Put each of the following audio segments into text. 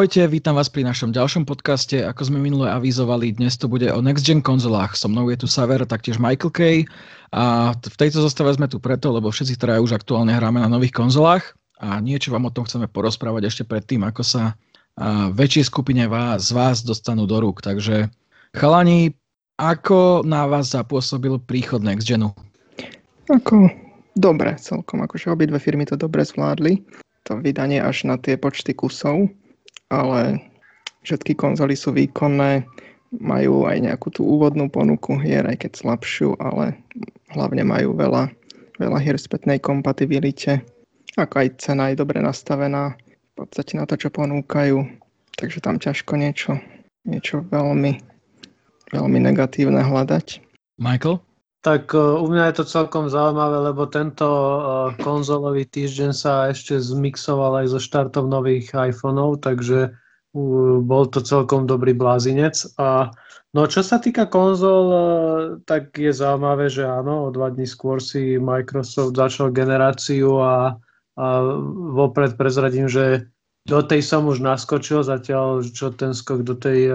Ahojte, vítam vás pri našom ďalšom podcaste. Ako sme minule avizovali, dnes to bude o Next Gen konzolách. So mnou je tu Saver, taktiež Michael Kay. A v tejto zostave sme tu preto, lebo všetci traja už aktuálne hráme na nových konzolách a niečo vám o tom chceme porozprávať ešte predtým, ako sa väčšej skupine vás, z vás dostanú do rúk. Takže chalani, ako na vás zapôsobil príchod Next Genu? Ako dobre celkom, akože obidve firmy to dobre zvládli. To vydanie až na tie počty kusov ale všetky konzoly sú výkonné, majú aj nejakú tú úvodnú ponuku hier, aj keď slabšiu, ale hlavne majú veľa, veľa hier spätnej kompatibilite. Ako aj cena je dobre nastavená v podstate na to, čo ponúkajú. Takže tam ťažko niečo, niečo veľmi, veľmi negatívne hľadať. Michael? Tak uh, u mňa je to celkom zaujímavé, lebo tento uh, konzolový týždeň sa ešte zmixoval aj so štartom nových iPhoneov, takže bol to celkom dobrý blázinec. A no čo sa týka konzol, tak je zaujímavé, že áno, o dva dní skôr si Microsoft začal generáciu a, a vopred prezradím, že do tej som už naskočil, zatiaľ čo ten skok do tej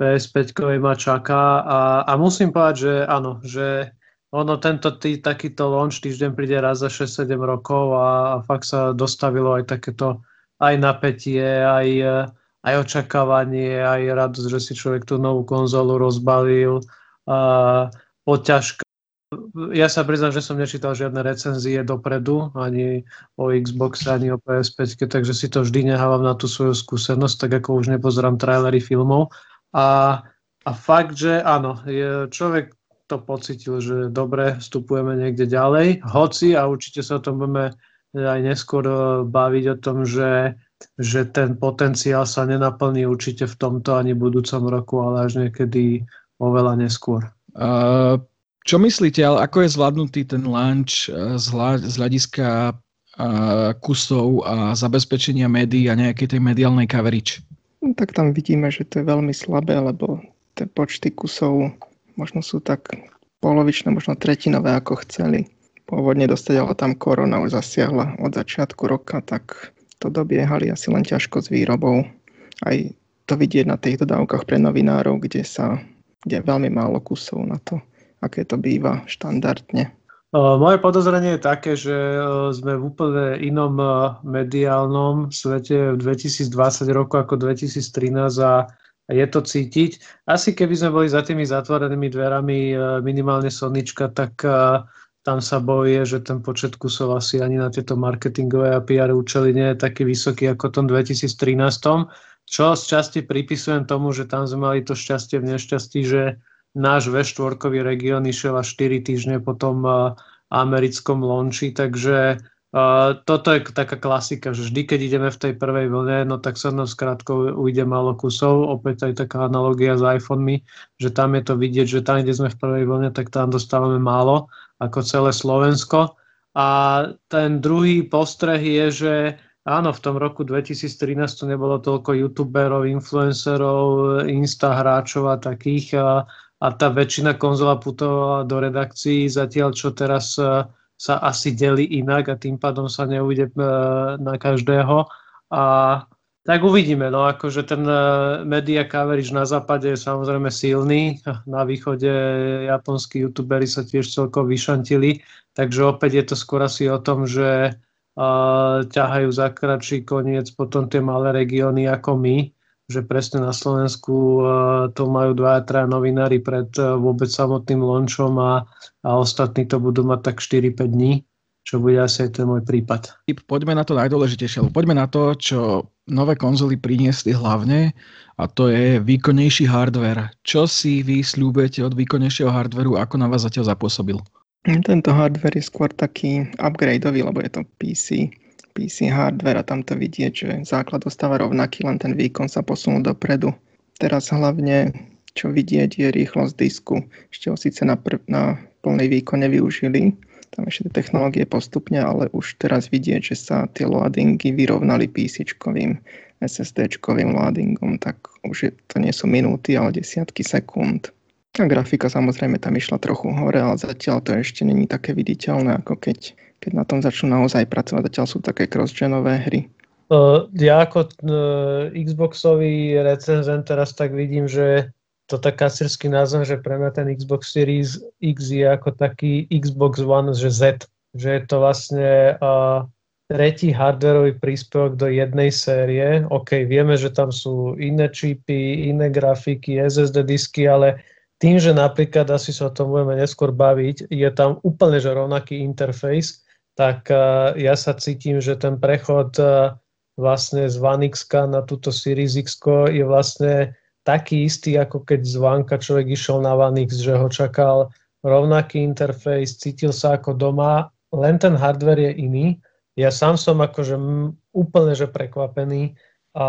PS5 ma čaká a, a musím povedať, že áno, že ono tento tý, takýto launch týždeň príde raz za 6-7 rokov a, a fakt sa dostavilo aj takéto aj napätie, aj, aj očakávanie, aj radosť, že si človek tú novú konzolu rozbalil. A, poťažka. Ja sa priznám, že som nečítal žiadne recenzie dopredu, ani o Xbox, ani o PS5, takže si to vždy nehávam na tú svoju skúsenosť, tak ako už nepozerám trailery filmov a, a fakt, že áno, je, človek to pocitil, že dobre, vstupujeme niekde ďalej, hoci a určite sa o tom budeme aj neskôr e, baviť o tom, že, že ten potenciál sa nenaplní určite v tomto ani budúcom roku, ale až niekedy oveľa neskôr. Uh, čo myslíte, ale ako je zvládnutý ten launch e, z, hľad, z hľadiska uh, kusov a zabezpečenia médií a nejakej tej mediálnej coverage? No, tak tam vidíme, že to je veľmi slabé, lebo tie počty kusov možno sú tak polovičné, možno tretinové, ako chceli. Pôvodne dostať, ale tam korona už zasiahla od začiatku roka, tak to dobiehali asi len ťažko s výrobou. Aj to vidieť na tých dodávkach pre novinárov, kde sa kde je veľmi málo kusov na to, aké to býva štandardne. Moje podozrenie je také, že sme v úplne inom mediálnom svete v 2020 roku ako 2013 a je to cítiť. Asi keby sme boli za tými zatvorenými dverami minimálne Sonička, tak tam sa boje, že ten počet kusov asi ani na tieto marketingové a PR účely nie je taký vysoký ako v tom 2013. Čo z časti pripisujem tomu, že tam sme mali to šťastie v nešťastí, že náš V4 región išiel až 4 týždne po tom americkom launchi, takže uh, toto je taká klasika, že vždy, keď ideme v tej prvej vlne, no tak sa nám skrátko ujde málo kusov, opäť aj taká analogia s iPhonemi, že tam je to vidieť, že tam, kde sme v prvej vlne, tak tam dostávame málo, ako celé Slovensko. A ten druhý postreh je, že áno, v tom roku 2013 to nebolo toľko youtuberov, influencerov, instahráčov a takých a a tá väčšina konzola putovala do redakcií, zatiaľ čo teraz e, sa asi delí inak a tým pádom sa neujde e, na každého. A tak uvidíme, no akože ten e, media coverage na západe je samozrejme silný, na východe japonskí youtuberi sa tiež celkom vyšantili, takže opäť je to skôr asi o tom, že uh, ťahajú za kratší koniec potom tie malé regióny ako my, že presne na Slovensku uh, to majú dva traja novinári pred uh, vôbec samotným launchom a, a ostatní to budú mať tak 4-5 dní, čo bude asi aj ten môj prípad. Poďme na to najdôležitejšie, poďme na to, čo nové konzoly priniesli hlavne a to je výkonnejší hardware. Čo si vy slúbete od výkonnejšieho hardwareu, ako na vás zatiaľ zapôsobil? Tento hardware je skôr taký upgradeový, lebo je to PC PC hardware a tam to vidieť, že základ ostáva rovnaký, len ten výkon sa posunul dopredu. Teraz hlavne, čo vidieť, je rýchlosť disku. Ešte ho síce na, prv, na plný výkon nevyužili, tam ešte tie technológie postupne, ale už teraz vidieť, že sa tie loadingy vyrovnali PC-čkovým SSD-čkovým loadingom, tak už je, to nie sú minúty, ale desiatky sekúnd. A grafika samozrejme tam išla trochu hore, ale zatiaľ to ešte není také viditeľné, ako keď keď na tom začnú naozaj pracovať. Zatiaľ sú také cross-genové hry. ja ako uh, Xboxový recenzent teraz tak vidím, že to tak kasírsky názvem, že pre mňa ten Xbox Series X je ako taký Xbox One, že Z. Že je to vlastne uh, tretí hardwareový príspevok do jednej série. OK, vieme, že tam sú iné čipy, iné grafiky, SSD disky, ale tým, že napríklad, asi sa o tom budeme neskôr baviť, je tam úplne že rovnaký interfejs, tak uh, ja sa cítim, že ten prechod uh, vlastne z One X na túto Series X je vlastne taký istý, ako keď z Vanka človek išiel na One X, že ho čakal rovnaký interfejs, cítil sa ako doma, len ten hardware je iný. Ja sám som akože úplne že prekvapený a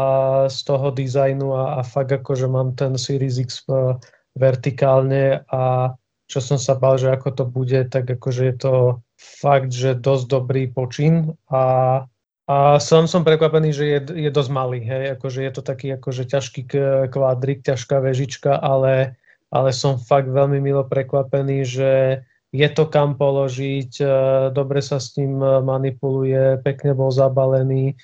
z toho dizajnu a, a fakt akože mám ten Series X vertikálne a čo som sa bal, že ako to bude, tak akože je to fakt, že dosť dobrý počin a a som, som prekvapený, že je, je dosť malý, hej, akože je to taký akože ťažký kvádrik, ťažká vežička, ale, ale som fakt veľmi milo prekvapený, že je to kam položiť, e, dobre sa s ním manipuluje, pekne bol zabalený.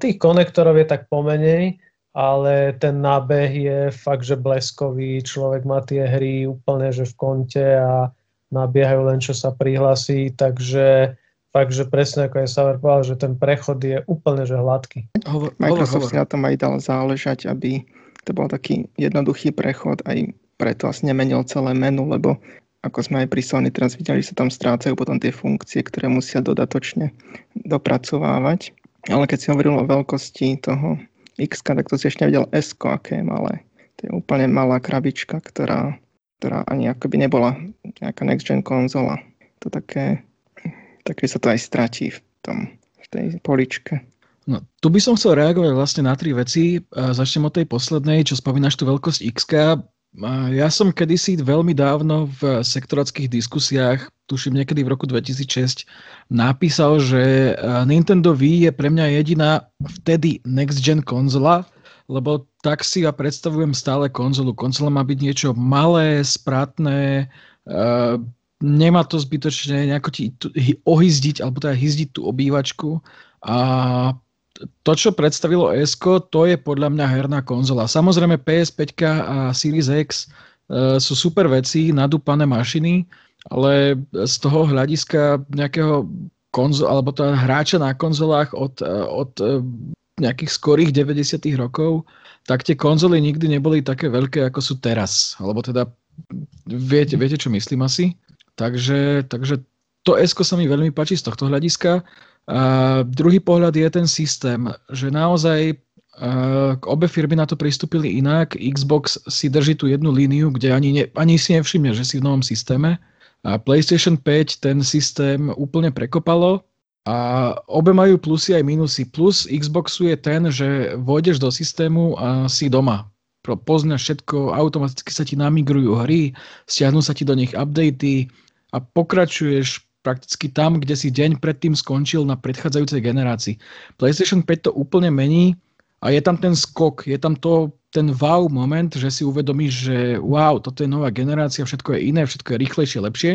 Tých konektorov je tak pomenej, ale ten nábeh je fakt, že bleskový, človek má tie hry úplne, že v konte a nabiehajú len, čo sa prihlasí, takže fakt, že presne ako je Saver povedal, že ten prechod je úplne že hladký. Hovor, Microsoft hovor, si na tom aj dal záležať, aby to bol taký jednoduchý prechod, aj preto asi nemenil celé menu, lebo ako sme aj pri Sony teraz videli, že sa tam strácajú potom tie funkcie, ktoré musia dodatočne dopracovávať. Ale keď si hovoril o veľkosti toho X, tak to si ešte nevidel S, aké je malé. To je úplne malá krabička, ktorá, ktorá ani akoby nebola nejaká next gen konzola. To také tak sa to aj stratí v, tom, v tej poličke. No, tu by som chcel reagovať vlastne na tri veci. Začnem od tej poslednej, čo spomínaš tú veľkosť X. Ja som kedysi veľmi dávno v sektorackých diskusiách, tuším niekedy v roku 2006, napísal, že Nintendo Wii je pre mňa jediná vtedy next gen konzola, lebo tak si ja predstavujem stále konzolu. Konzola má byť niečo malé, spratné, nemá to zbytočne nejako ti ohyzdiť, alebo teda hyzdiť tú obývačku. A to, čo predstavilo ESCO, to je podľa mňa herná konzola. Samozrejme PS5 a Series X e, sú super veci, nadúpané mašiny, ale z toho hľadiska nejakého konzol, alebo teda hráča na konzolách od, e, od e, nejakých skorých 90 rokov, tak tie konzoly nikdy neboli také veľké, ako sú teraz. Alebo teda viete, viete čo myslím asi? Takže, takže to ESCO sa mi veľmi páči z tohto hľadiska. A druhý pohľad je ten systém, že naozaj uh, obe firmy na to pristúpili inak. Xbox si drží tú jednu líniu, kde ani, ne, ani si nevšimne, že si v novom systéme. A PlayStation 5 ten systém úplne prekopalo a obe majú plusy aj minusy. Plus Xboxu je ten, že vôjdeš do systému a si doma poznáš všetko, automaticky sa ti namigrujú hry, stiahnu sa ti do nich updaty a pokračuješ prakticky tam, kde si deň predtým skončil na predchádzajúcej generácii. PlayStation 5 to úplne mení a je tam ten skok, je tam to, ten wow moment, že si uvedomíš, že wow, toto je nová generácia, všetko je iné, všetko je rýchlejšie, lepšie,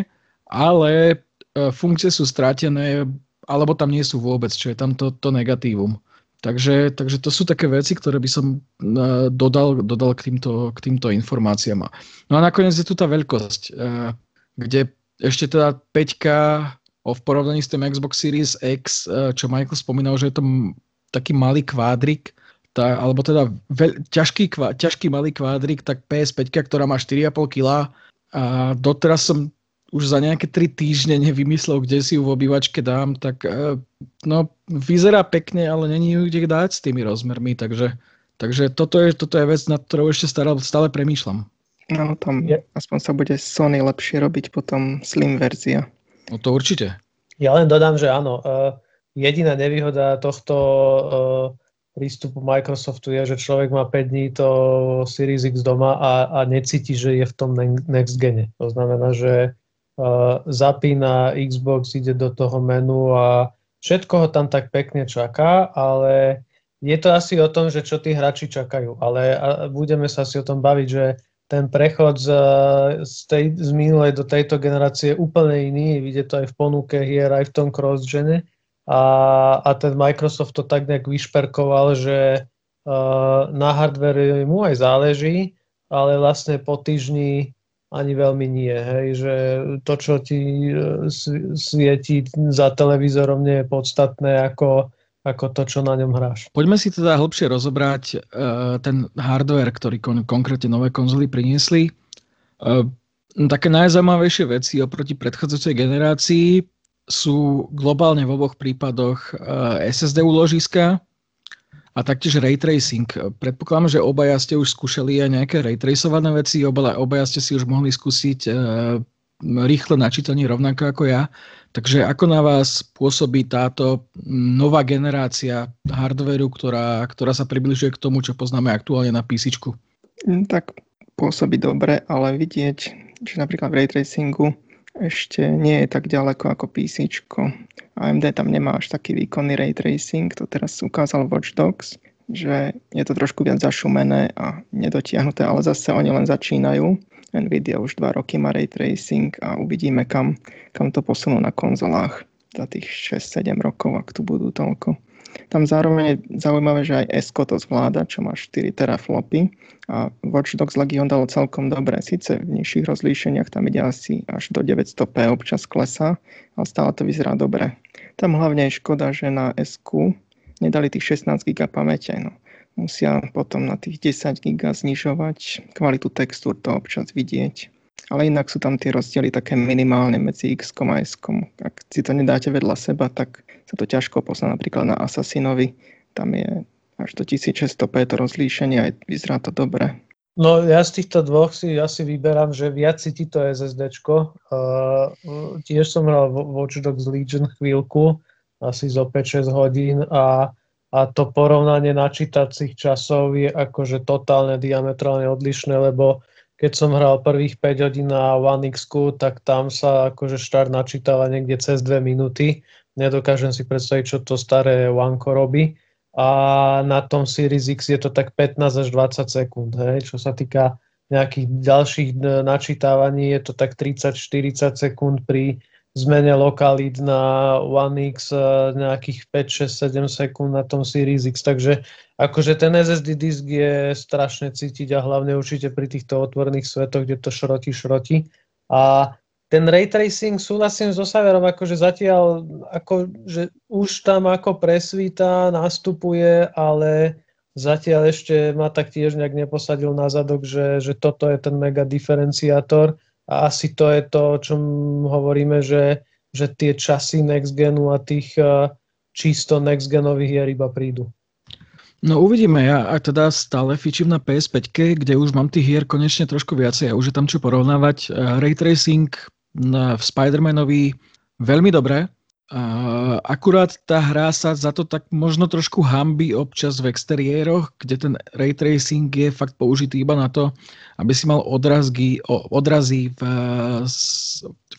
ale e, funkcie sú strátené, alebo tam nie sú vôbec, čo je tam to, to negatívum. Takže, takže to sú také veci, ktoré by som e, dodal, dodal k, týmto, k týmto informáciám. No a nakoniec je tu tá veľkosť, e, kde ešte teda 5 v porovnaní s tým Xbox Series X, e, čo Michael spomínal, že je to taký malý kvádrik, tá, alebo teda veľ, ťažký, ťažký malý kvádrik, tak PS5, ktorá má 4,5 kg a doteraz som už za nejaké tri týždne nevymyslel, kde si ju v obývačke dám, tak e, no, vyzerá pekne, ale není ju kde dať s tými rozmermi, takže, takže toto, je, toto je vec, nad ktorou ešte stále, stále premýšľam. No tam je. aspoň sa bude Sony lepšie robiť potom slim verzia. No to určite. Ja len dodám, že áno, uh, jediná nevýhoda tohto uh, prístupu Microsoftu je, že človek má 5 dní to Series X doma a, a necíti, že je v tom next gene. To znamená, že zapína Xbox, ide do toho menu a všetko ho tam tak pekne čaká, ale je to asi o tom, že čo tí hráči čakajú. Ale budeme sa si o tom baviť, že ten prechod z, z, tej, z minulej do tejto generácie je úplne iný. Vidie to aj v ponuke hier, aj v tom cross-gene. a, a ten Microsoft to tak nejak vyšperkoval, že uh, na hardware mu aj záleží, ale vlastne po týždni ani veľmi nie. Hej, že to, čo ti uh, svieti za televízorom, nie je podstatné ako, ako to, čo na ňom hráš. Poďme si teda hlbšie rozobrať uh, ten hardware, ktorý kon- konkrétne nové konzoly priniesli. Uh, také najzaujímavejšie veci oproti predchádzajúcej generácii sú globálne v oboch prípadoch eh, SSD úložiska a taktiež ray tracing. Predpokladám, že obaja ste už skúšali aj nejaké ray tracované veci, obaja, obaja ste si už mohli skúsiť e, rýchle načítanie rovnako ako ja. Takže ako na vás pôsobí táto nová generácia hardwareu, ktorá, ktorá sa približuje k tomu, čo poznáme aktuálne na PC? Mm, tak pôsobí dobre, ale vidieť, že napríklad v ray tracingu ešte nie je tak ďaleko ako PC. AMD tam nemá až taký výkonný ray tracing, to teraz ukázal Watch Dogs, že je to trošku viac zašumené a nedotiahnuté, ale zase oni len začínajú. Nvidia už dva roky má ray tracing a uvidíme, kam, kam to posunú na konzolách za tých 6-7 rokov, ak tu budú toľko. Tam zároveň je zaujímavé, že aj ESCO to zvláda, čo má 4 teraflopy a Watch Dogs Legion dalo celkom dobre. Sice v nižších rozlíšeniach tam ide asi až do 900p, občas klesá, ale stále to vyzerá dobre. Tam hlavne je škoda, že na SQ nedali tých 16 GB pamäte. No. Musia potom na tých 10 GB znižovať kvalitu textúr, to občas vidieť. Ale inak sú tam tie rozdiely také minimálne medzi X a S. Ak si to nedáte vedľa seba, tak sa to ťažko pozná napríklad na Assassinovi. Tam je až do 1600p to rozlíšenie a vyzerá to dobre. No ja z týchto dvoch si asi vyberám, že viac si to SSD. Uh, tiež som hral Watch Dogs Legion chvíľku, asi zo 5-6 hodín a, a to porovnanie načítacích časov je akože totálne diametrálne odlišné, lebo keď som hral prvých 5 hodín na One X, tak tam sa akože štart načítava niekde cez 2 minúty nedokážem si predstaviť, čo to staré Wanko robí. A na tom Series X je to tak 15 až 20 sekúnd. Hej. Čo sa týka nejakých ďalších načítavaní, je to tak 30-40 sekúnd pri zmene lokalít na One X e, nejakých 5, 6, 7 sekúnd na tom Series X, takže akože ten SSD disk je strašne cítiť a hlavne určite pri týchto otvorných svetoch, kde to šroti, šroti. A ten ray tracing súhlasím so Saverom, akože zatiaľ ako, že už tam ako presvíta, nastupuje, ale zatiaľ ešte ma tak tiež nejak neposadil na zadok, že, že toto je ten mega diferenciátor a asi to je to, o čom hovoríme, že, že tie časy next genu a tých uh, čisto next genových hier iba prídu. No uvidíme, ja a teda stále fičím na PS5, kde už mám tých hier konečne trošku viacej a už je tam čo porovnávať. Ray tracing v Spider-Manovi veľmi dobré. Akurát tá hra sa za to tak možno trošku hambí občas v exteriéroch, kde ten ray tracing je fakt použitý iba na to, aby si mal odrazky, odrazy v,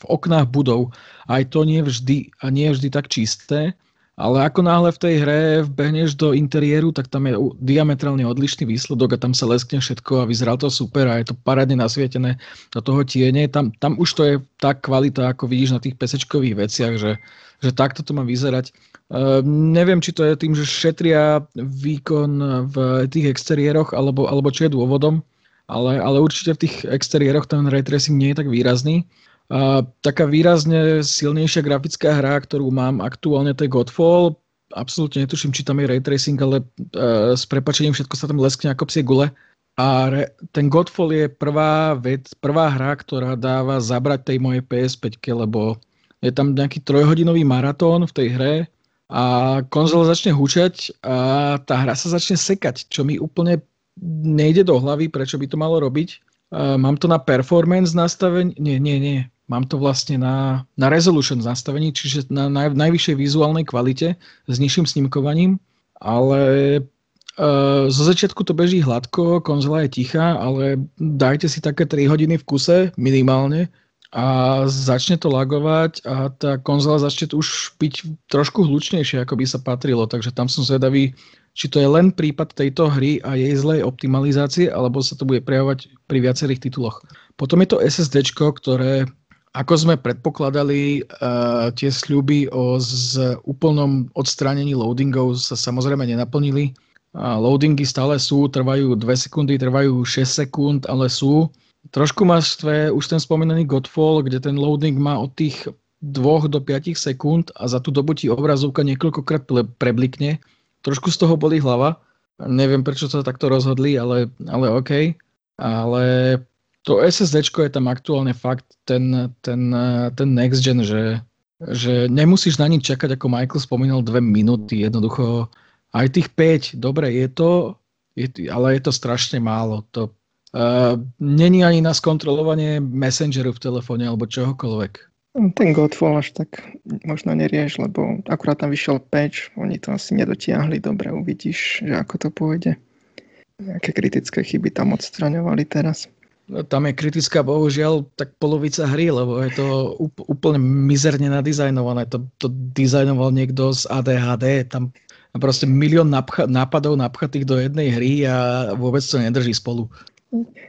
v oknách budov. Aj to nie vždy a nie vždy tak čisté. Ale ako náhle v tej hre vbehneš do interiéru, tak tam je diametrálne odlišný výsledok a tam sa leskne všetko a vyzerá to super a je to parádne nasvietené do toho tiene. Tam, tam už to je tá kvalita, ako vidíš na tých pesečkových veciach, že, že takto to má vyzerať. Uh, neviem, či to je tým, že šetria výkon v tých exteriéroch, alebo, alebo čo je dôvodom, ale, ale určite v tých exteriéroch ten ray tracing nie je tak výrazný. Taká výrazne silnejšia grafická hra, ktorú mám aktuálne, to je Godfall. Absolútne netuším, či tam je ray tracing, ale uh, s prepačením všetko sa tam leskne ako psie gule. A re, ten Godfall je prvá vec, prvá hra, ktorá dáva zabrať tej mojej PS5, lebo je tam nejaký trojhodinový maratón v tej hre a konzola začne hučať a tá hra sa začne sekať, čo mi úplne nejde do hlavy, prečo by to malo robiť. Uh, mám to na performance nastavenie, nie, nie, nie, Mám to vlastne na, na resolution nastavení, čiže na naj, najvyššej vizuálnej kvalite s nižším snímkovaním, ale e, zo začiatku to beží hladko, konzola je tichá, ale dajte si také 3 hodiny v kuse minimálne a začne to lagovať a tá konzola začne už byť trošku hlučnejšie, ako by sa patrilo, takže tam som zvedavý, či to je len prípad tejto hry a jej zlej optimalizácie, alebo sa to bude prejavovať pri viacerých tituloch. Potom je to SSD, ktoré Ako sme predpokladali, uh, tie sľuby o z úplnom odstránení loadingov sa samozrejme nenaplnili. Loadingy stále sú, trvajú 2 sekundy, trvajú 6 sekúnd, ale sú. Trošku máš tvé, už ten spomínaný Godfall, kde ten loading má od tých 2 do 5 sekúnd a za tú dobu ti obrazovka niekoľkokrát preblikne. Trošku z toho boli hlava. Neviem, prečo sa takto rozhodli, ale, ale OK. Ale to SSD je tam aktuálne fakt ten, ten, ten next gen, že, že nemusíš na nič čakať, ako Michael spomínal, dve minúty. Jednoducho aj tých 5, dobre, je to, je, ale je to strašne málo. To uh, není ani na skontrolovanie messengeru v telefóne alebo čohokoľvek. Ten Godfall až tak možno nerieš, lebo akurát tam vyšiel patch, oni to asi nedotiahli dobre, uvidíš, že ako to pôjde. Aké kritické chyby tam odstraňovali teraz. No, tam je kritická bohužiaľ tak polovica hry, lebo je to úplne mizerne nadizajnované. To, to dizajnoval niekto z ADHD, tam proste milión napcha- nápadov napchatých do jednej hry a vôbec to nedrží spolu.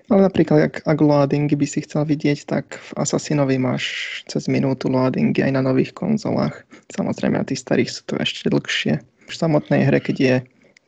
Ale napríklad, ak, ak loadingy by si chcel vidieť, tak v Assassinovi máš cez minútu loadingy aj na nových konzolách. Samozrejme na tých starých sú to ešte dlhšie. V samotnej hre, keď je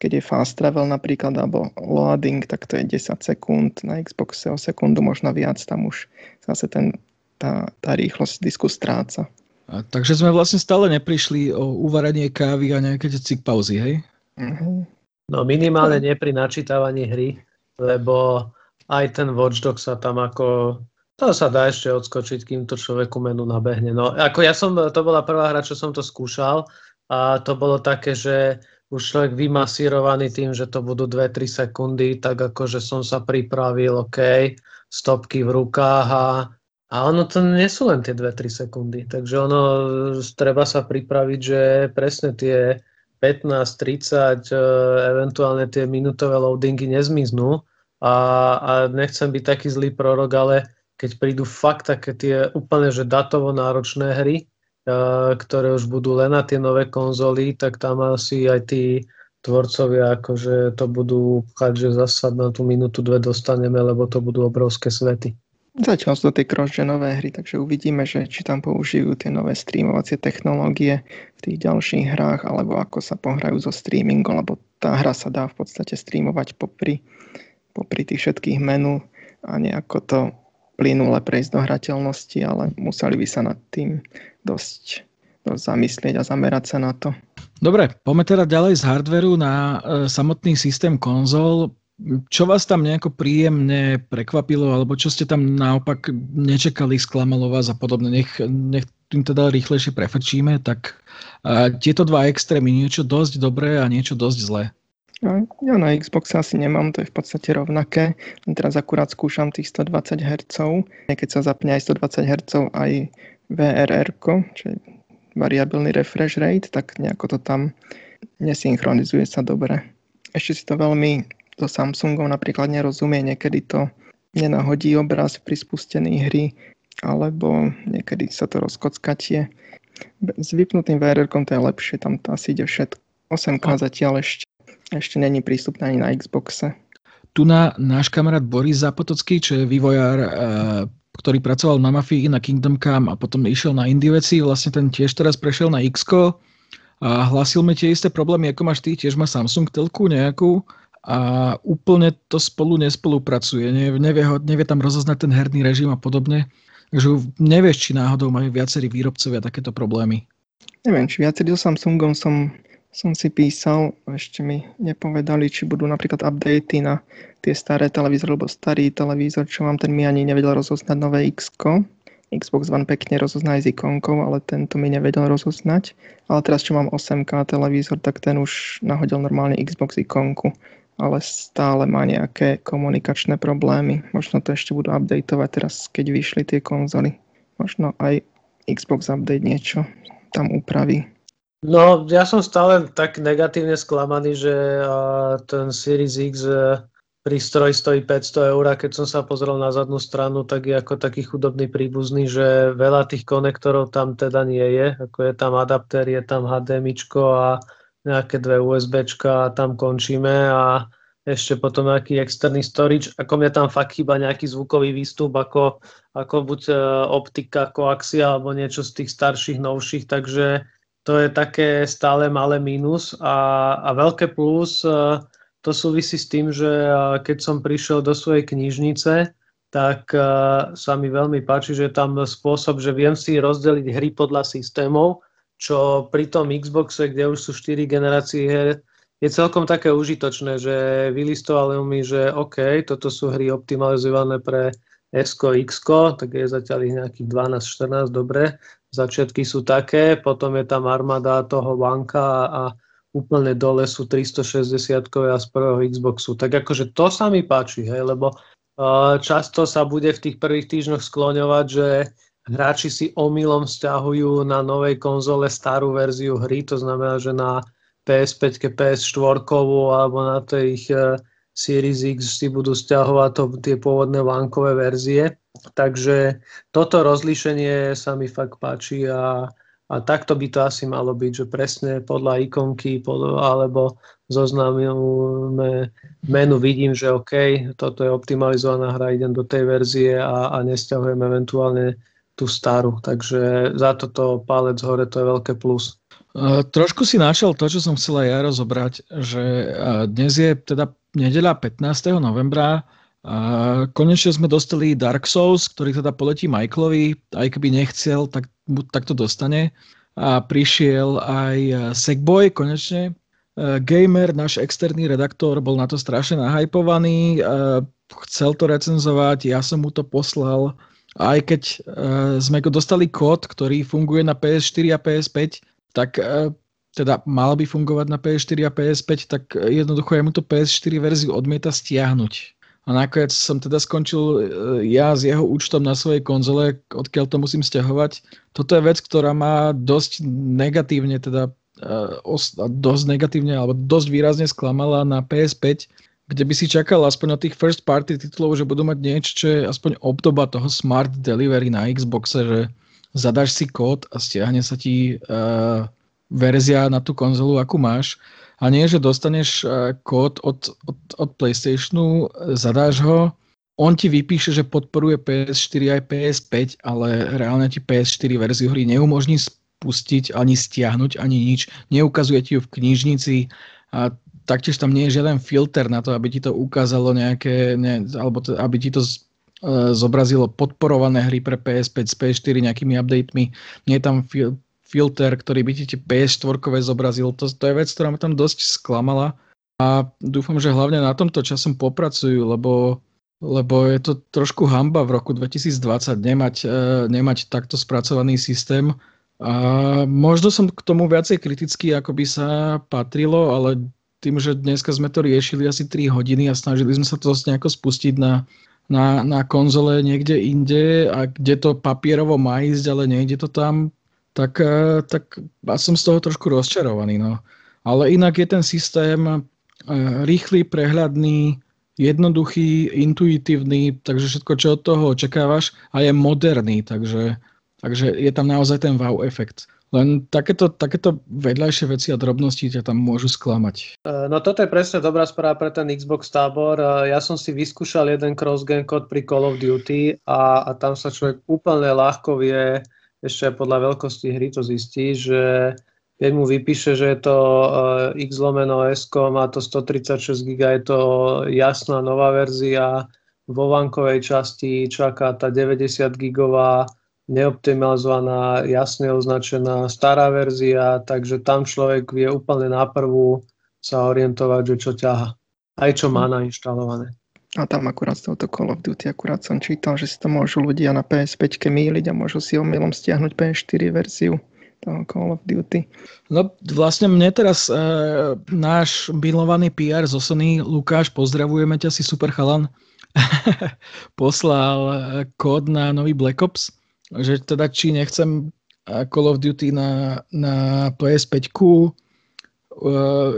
keď je fast travel napríklad, alebo loading, tak to je 10 sekúnd, na Xboxe o sekundu, možno viac, tam už zase ten, tá, tá rýchlosť disku stráca. A, takže sme vlastne stále neprišli o uvarenie kávy a nejaké cik pauzy, hej? Uh-huh. No minimálne nie pri načítavaní hry, lebo aj ten Watchdog sa tam ako to sa dá ešte odskočiť, kým to človeku menu nabehne. No, ako ja som, to bola prvá hra, čo som to skúšal a to bolo také, že už človek vymasírovaný tým, že to budú 2-3 sekundy, tak akože som sa pripravil, OK, stopky v rukách a, a ono to nie sú len tie 2-3 sekundy. Takže ono, treba sa pripraviť, že presne tie 15, 30, e, eventuálne tie minútové loadingy nezmiznú a, a nechcem byť taký zlý prorok, ale keď prídu fakt také tie úplne že datovo náročné hry, ktoré už budú len na tie nové konzoly, tak tam asi aj tí tvorcovia akože to budú pchať, že zasa na tú minútu, dve dostaneme, lebo to budú obrovské svety. Zatiaľ sú to tie cross nové hry, takže uvidíme, že či tam použijú tie nové streamovacie technológie v tých ďalších hrách, alebo ako sa pohrajú so streamingom, lebo tá hra sa dá v podstate streamovať popri, popri tých všetkých menu a nejako to plynule prejsť do hrateľnosti, ale museli by sa nad tým dosť, dosť zamyslieť a zamerať sa na to. Dobre, poďme teda ďalej z hardveru na e, samotný systém konzol. Čo vás tam nejako príjemne prekvapilo, alebo čo ste tam naopak nečakali, sklamalo vás a podobne, nech, nech tým teda rýchlejšie prefrčíme, tak e, tieto dva extrémy, niečo dosť dobré a niečo dosť zlé. No, ja na Xbox asi nemám, to je v podstate rovnaké. Teraz akurát skúšam tých 120 Hz. Keď sa zapne aj 120 Hz aj VRR, čo je variabilný refresh rate, tak nejako to tam nesynchronizuje sa dobre. Ešte si to veľmi so Samsungom napríklad nerozumie, niekedy to nenahodí obraz pri spustení hry, alebo niekedy sa to rozkockatie. S vypnutým VRR to je lepšie, tam to asi ide všetko. 8K zatiaľ ešte ešte není prístupná ani na Xboxe. Tu na náš kamarát Boris Zapotocký, čo je vývojár, e, ktorý pracoval na Mafii, na Kingdom Come a potom išiel na indie veci, vlastne ten tiež teraz prešiel na x a hlásil mi tie isté problémy, ako máš ty, tiež má Samsung telku nejakú a úplne to spolu nespolupracuje. Nevie, nevie tam rozoznať ten herný režim a podobne. Takže nevieš, či náhodou majú viacerí výrobcovia takéto problémy. Neviem, či viacerí so Samsungom som som si písal, ešte mi nepovedali, či budú napríklad updaty na tie staré televízory, lebo starý televízor, čo mám, ten mi ani nevedel rozoznať nové x Xbox One pekne rozozná s ikonkou, ale tento mi nevedel rozoznať. Ale teraz, čo mám 8K televízor, tak ten už nahodil normálne Xbox ikonku, ale stále má nejaké komunikačné problémy. Možno to ešte budú updateovať teraz, keď vyšli tie konzoly. Možno aj Xbox Update niečo tam upraví. No, ja som stále tak negatívne sklamaný, že ten Series X e, prístroj stojí 500 eur a keď som sa pozrel na zadnú stranu, tak je ako taký chudobný príbuzný, že veľa tých konektorov tam teda nie je. Ako je tam adapter, je tam HDMI a nejaké dve USB a tam končíme a ešte potom nejaký externý storage, ako mňa tam fakt chýba nejaký zvukový výstup, ako, ako buď e, optika, koaxia, alebo niečo z tých starších, novších, takže to je také stále malé mínus a, a veľké plus e, to súvisí s tým, že e, keď som prišiel do svojej knižnice, tak sa mi veľmi páči, že tam spôsob, že viem si rozdeliť hry podľa systémov, čo pri tom Xboxe, kde už sú 4 generácie hier, je celkom také užitočné, že vylistovali mi, že OK, toto sú hry optimalizované pre S, X, tak je zatiaľ ich nejakých 12-14, dobre. Začiatky sú také, potom je tam armáda toho vanka a úplne dole sú 360 a z prvého Xboxu. Tak akože to sa mi páči, hej, lebo uh, často sa bude v tých prvých týždňoch skloňovať, že hráči si omylom stiahujú na novej konzole starú verziu hry, to znamená, že na PS5, PS4 alebo na tej ich e, Series X si budú stiahovať to, tie pôvodné vánkové verzie. Takže toto rozlíšenie sa mi fakt páči a, a takto by to asi malo byť, že presne podľa ikonky pod, alebo zoznamujeme menu, vidím, že OK, toto je optimalizovaná hra, idem do tej verzie a, a nestiahujem eventuálne tú starú. Takže za toto palec hore to je veľké plus. Trošku si našiel to, čo som chcela ja rozobrať, že dnes je teda nedeľa 15. novembra a konečne sme dostali Dark Souls, ktorý teda poletí Michaelovi, aj keby nechcel, tak, tak to dostane. A prišiel aj Sackboy konečne. Gamer, náš externý redaktor, bol na to strašne nahypovaný, chcel to recenzovať, ja som mu to poslal. Aj keď sme dostali kód, ktorý funguje na PS4 a PS5, tak e, teda mal by fungovať na PS4 a PS5, tak jednoducho ja mu to PS4 verziu odmieta stiahnuť. A nakoniec som teda skončil e, ja s jeho účtom na svojej konzole, odkiaľ to musím stiahovať. Toto je vec, ktorá má dosť negatívne, teda e, dosť negatívne, alebo dosť výrazne sklamala na PS5, kde by si čakal aspoň od tých first party titulov, že budú mať niečo, čo je aspoň obdoba toho smart delivery na Xboxe, že zadáš si kód a stiahne sa ti uh, verzia na tú konzolu, akú máš. A nie, že dostaneš uh, kód od, od, od PlayStationu, zadáš ho, on ti vypíše, že podporuje PS4 aj PS5, ale reálne ti PS4 verziu hry neumožní spustiť, ani stiahnuť, ani nič. Neukazuje ti ju v knižnici a taktiež tam nie je žiaden filter na to, aby ti to ukázalo nejaké, ne, alebo to, aby ti to zobrazilo podporované hry pre PS5 z PS4 nejakými updatemi. Nie je tam fil- filter, ktorý by ti PS4 zobrazil. To, to je vec, ktorá ma tam dosť sklamala a dúfam, že hlavne na tomto časom popracujú, lebo, lebo je to trošku hamba v roku 2020 nemať, e, nemať takto spracovaný systém. A možno som k tomu viacej kritický, ako by sa patrilo, ale tým, že dneska sme to riešili asi 3 hodiny a snažili sme sa to nejako spustiť na na, na konzole niekde inde a kde to papierovo má ísť, ale nejde to tam, tak, eh, tak ja som z toho trošku rozčarovaný. No. Ale inak je ten systém eh, rýchly, prehľadný, jednoduchý, intuitívny, takže všetko, čo od toho očakávaš a je moderný, takže, takže je tam naozaj ten wow efekt. Len takéto, takéto vedľajšie veci a drobnosti ťa tam môžu sklamať. E, no toto je presne dobrá správa pre ten Xbox tábor. E, ja som si vyskúšal jeden cross-gen kód pri Call of Duty a, a tam sa človek úplne ľahko vie, ešte podľa veľkosti hry to zistí, že keď mu vypíše, že je to uh, X lomeno S, má to 136 GB, je to jasná nová verzia, vo vankovej časti čaká tá 90 gigová neoptimalizovaná, jasne označená stará verzia, takže tam človek vie úplne na prvú sa orientovať, že čo ťaha. Aj čo má nainštalované. A tam akurát z tohoto Call of Duty akurát som čítal, že si to môžu ľudia na PS5 míliť a môžu si omylom stiahnuť PS4 verziu toho Call of Duty. No vlastne mne teraz e, náš milovaný PR zo Sony, Lukáš, pozdravujeme ťa, si super chalan, poslal e, kód na nový Black Ops že teda či nechcem Call of Duty na, na PS5.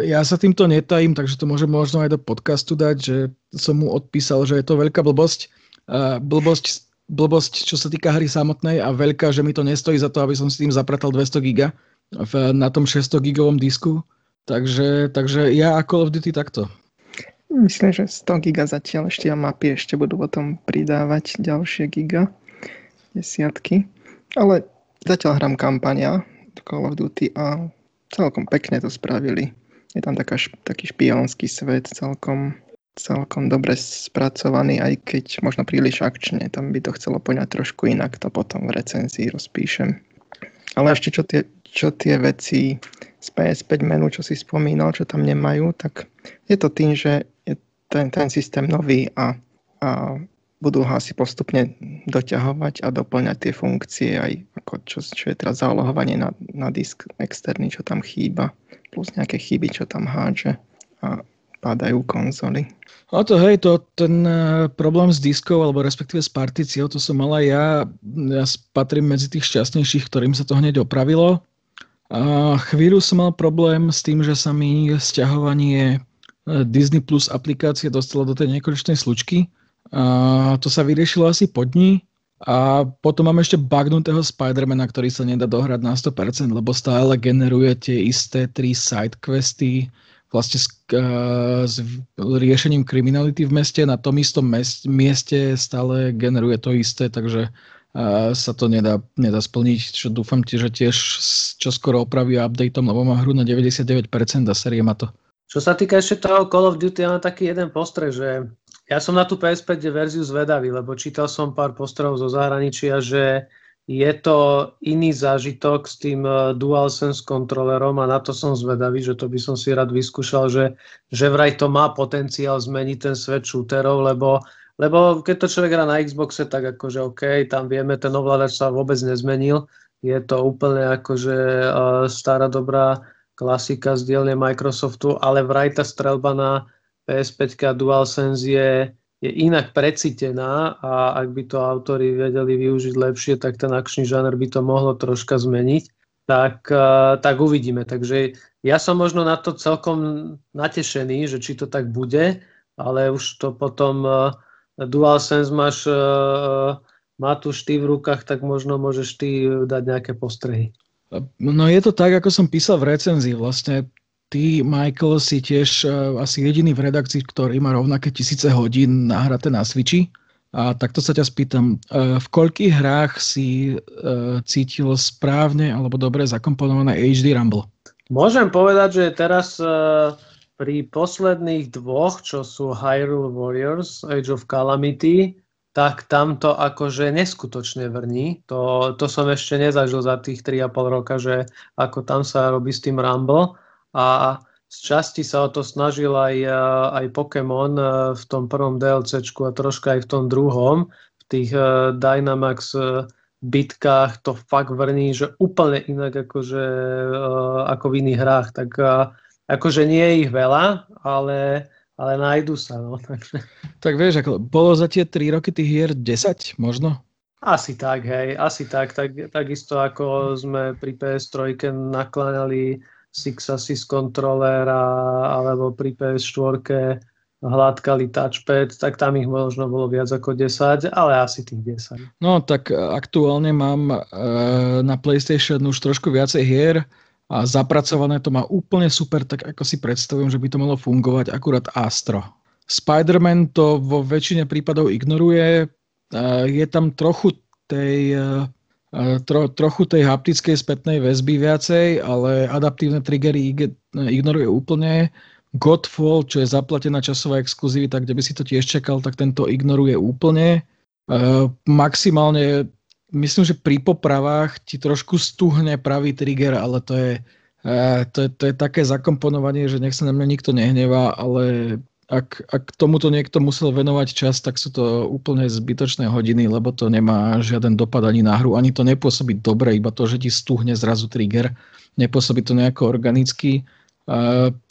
Ja sa týmto netajím, takže to môžem možno aj do podcastu dať, že som mu odpísal, že je to veľká blbosť. Blbosť, blbosť čo sa týka hry samotnej a veľká, že mi to nestojí za to, aby som si tým zapratal 200 giga na tom 600 gigovom disku. Takže, takže ja a Call of Duty takto. Myslím, že 100 giga zatiaľ ešte a mapy ešte budú potom pridávať ďalšie giga, desiatky. Ale zatiaľ hrám kampania Call of Duty a celkom pekne to spravili. Je tam taká, taký špionský svet, celkom, celkom dobre spracovaný, aj keď možno príliš akčne. Tam by to chcelo poňať trošku inak, to potom v recenzii rozpíšem. Ale ešte čo tie, čo tie veci z PS5 menu, čo si spomínal, čo tam nemajú, tak je to tým, že je ten, ten systém nový a, a budú ho asi postupne doťahovať a doplňať tie funkcie aj ako čo, čo je teraz zálohovanie na, na disk externý, čo tam chýba, plus nejaké chyby, čo tam hádže a pádajú konzoly. A to hej, to, ten uh, problém s diskou, alebo respektíve s partíciou, to som mala ja. Ja patrím medzi tých šťastnejších, ktorým sa to hneď opravilo. A chvíľu som mal problém s tým, že sa mi stiahovanie e, Disney Plus aplikácie dostalo do tej nekonečnej slučky a to sa vyriešilo asi po dní. A potom mám ešte bugnutého Spidermana, ktorý sa nedá dohrať na 100%, lebo stále generuje tie isté tri sidequesty vlastne s, uh, s riešením kriminality v meste. Na tom istom mest, mieste stále generuje to isté, takže uh, sa to nedá, nedá splniť. Čo dúfam, že tiež čo skoro opraví updateom, lebo mám hru na 99% a série má to. Čo sa týka ešte toho Call of Duty, ja mám taký jeden postreh, že ja som na tú PS5 verziu zvedavý, lebo čítal som pár postrehov zo zahraničia, že je to iný zážitok s tým eh, DualSense kontrolerom a na to som zvedavý, že to by som si rád vyskúšal, že, že vraj to má potenciál zmeniť ten svet shooterov, lebo, lebo keď to človek hrá na Xboxe, tak akože OK, tam vieme, ten ovládač sa vôbec nezmenil, je to úplne akože uh, stará dobrá klasika z dielne Microsoftu, ale vraj tá strelba na PS5 DualSense je, je inak precitená a ak by to autori vedeli využiť lepšie, tak ten akčný žáner by to mohlo troška zmeniť. Tak, uh, tak uvidíme. Takže ja som možno na to celkom natešený, že či to tak bude, ale už to potom uh, DualSense máš, má tu ty v rukách, tak možno môžeš ty dať nejaké postrehy. No je to tak, ako som písal v recenzii. Vlastne ty, Michael, si tiež uh, asi jediný v redakcii, ktorý má rovnaké tisíce hodín nahraté na Switchi. A takto sa ťa spýtam, uh, v koľkých hrách si uh, cítil správne alebo dobre zakomponované HD Rumble? Môžem povedať, že teraz pri posledných dvoch, čo sú Hyrule Warriors, Age of Calamity, tak tam to akože neskutočne vrní. To, to som ešte nezažil za tých 3,5 roka, že ako tam sa robí s tým Rumble a z časti sa o to snažil aj, e, aj Pokémon e, v tom prvom DLCčku a troška aj v tom druhom. V tých e, Dynamax bitkách to fakt vrní, že úplne inak akože, ako v iných hrách. Tak akože nie je ich veľa, ale, ale nájdu sa. No, takže. Tak vieš, ako, bolo za tie 3 roky tých hier 10 možno? Asi tak, hej, asi tak. tak takisto ako sme pri PS3 nakláňali Six Assist controller a, alebo pri PS4 hladkali touchpad, tak tam ich možno bolo viac ako 10, ale asi tých 10. No tak aktuálne mám e, na PlayStation už trošku viacej hier a zapracované to má úplne super, tak ako si predstavujem, že by to malo fungovať akurát Astro. Spider-Man to vo väčšine prípadov ignoruje, e, je tam trochu tej e, tro, trochu tej haptickej spätnej väzby viacej, ale adaptívne triggery ignoruje úplne. Godfall, čo je zaplatená časová exkluzivita, kde by si to tiež čakal, tak tento ignoruje úplne. Uh, maximálne, myslím, že pri popravách ti trošku stuhne pravý trigger, ale to je, uh, to je, to je také zakomponovanie, že nech sa na mňa nikto nehnevá, ale ak, ak tomuto niekto musel venovať čas, tak sú to úplne zbytočné hodiny, lebo to nemá žiaden dopad ani na hru, ani to nepôsobí dobre, iba to, že ti stuhne zrazu trigger, nepôsobí to nejako organicky.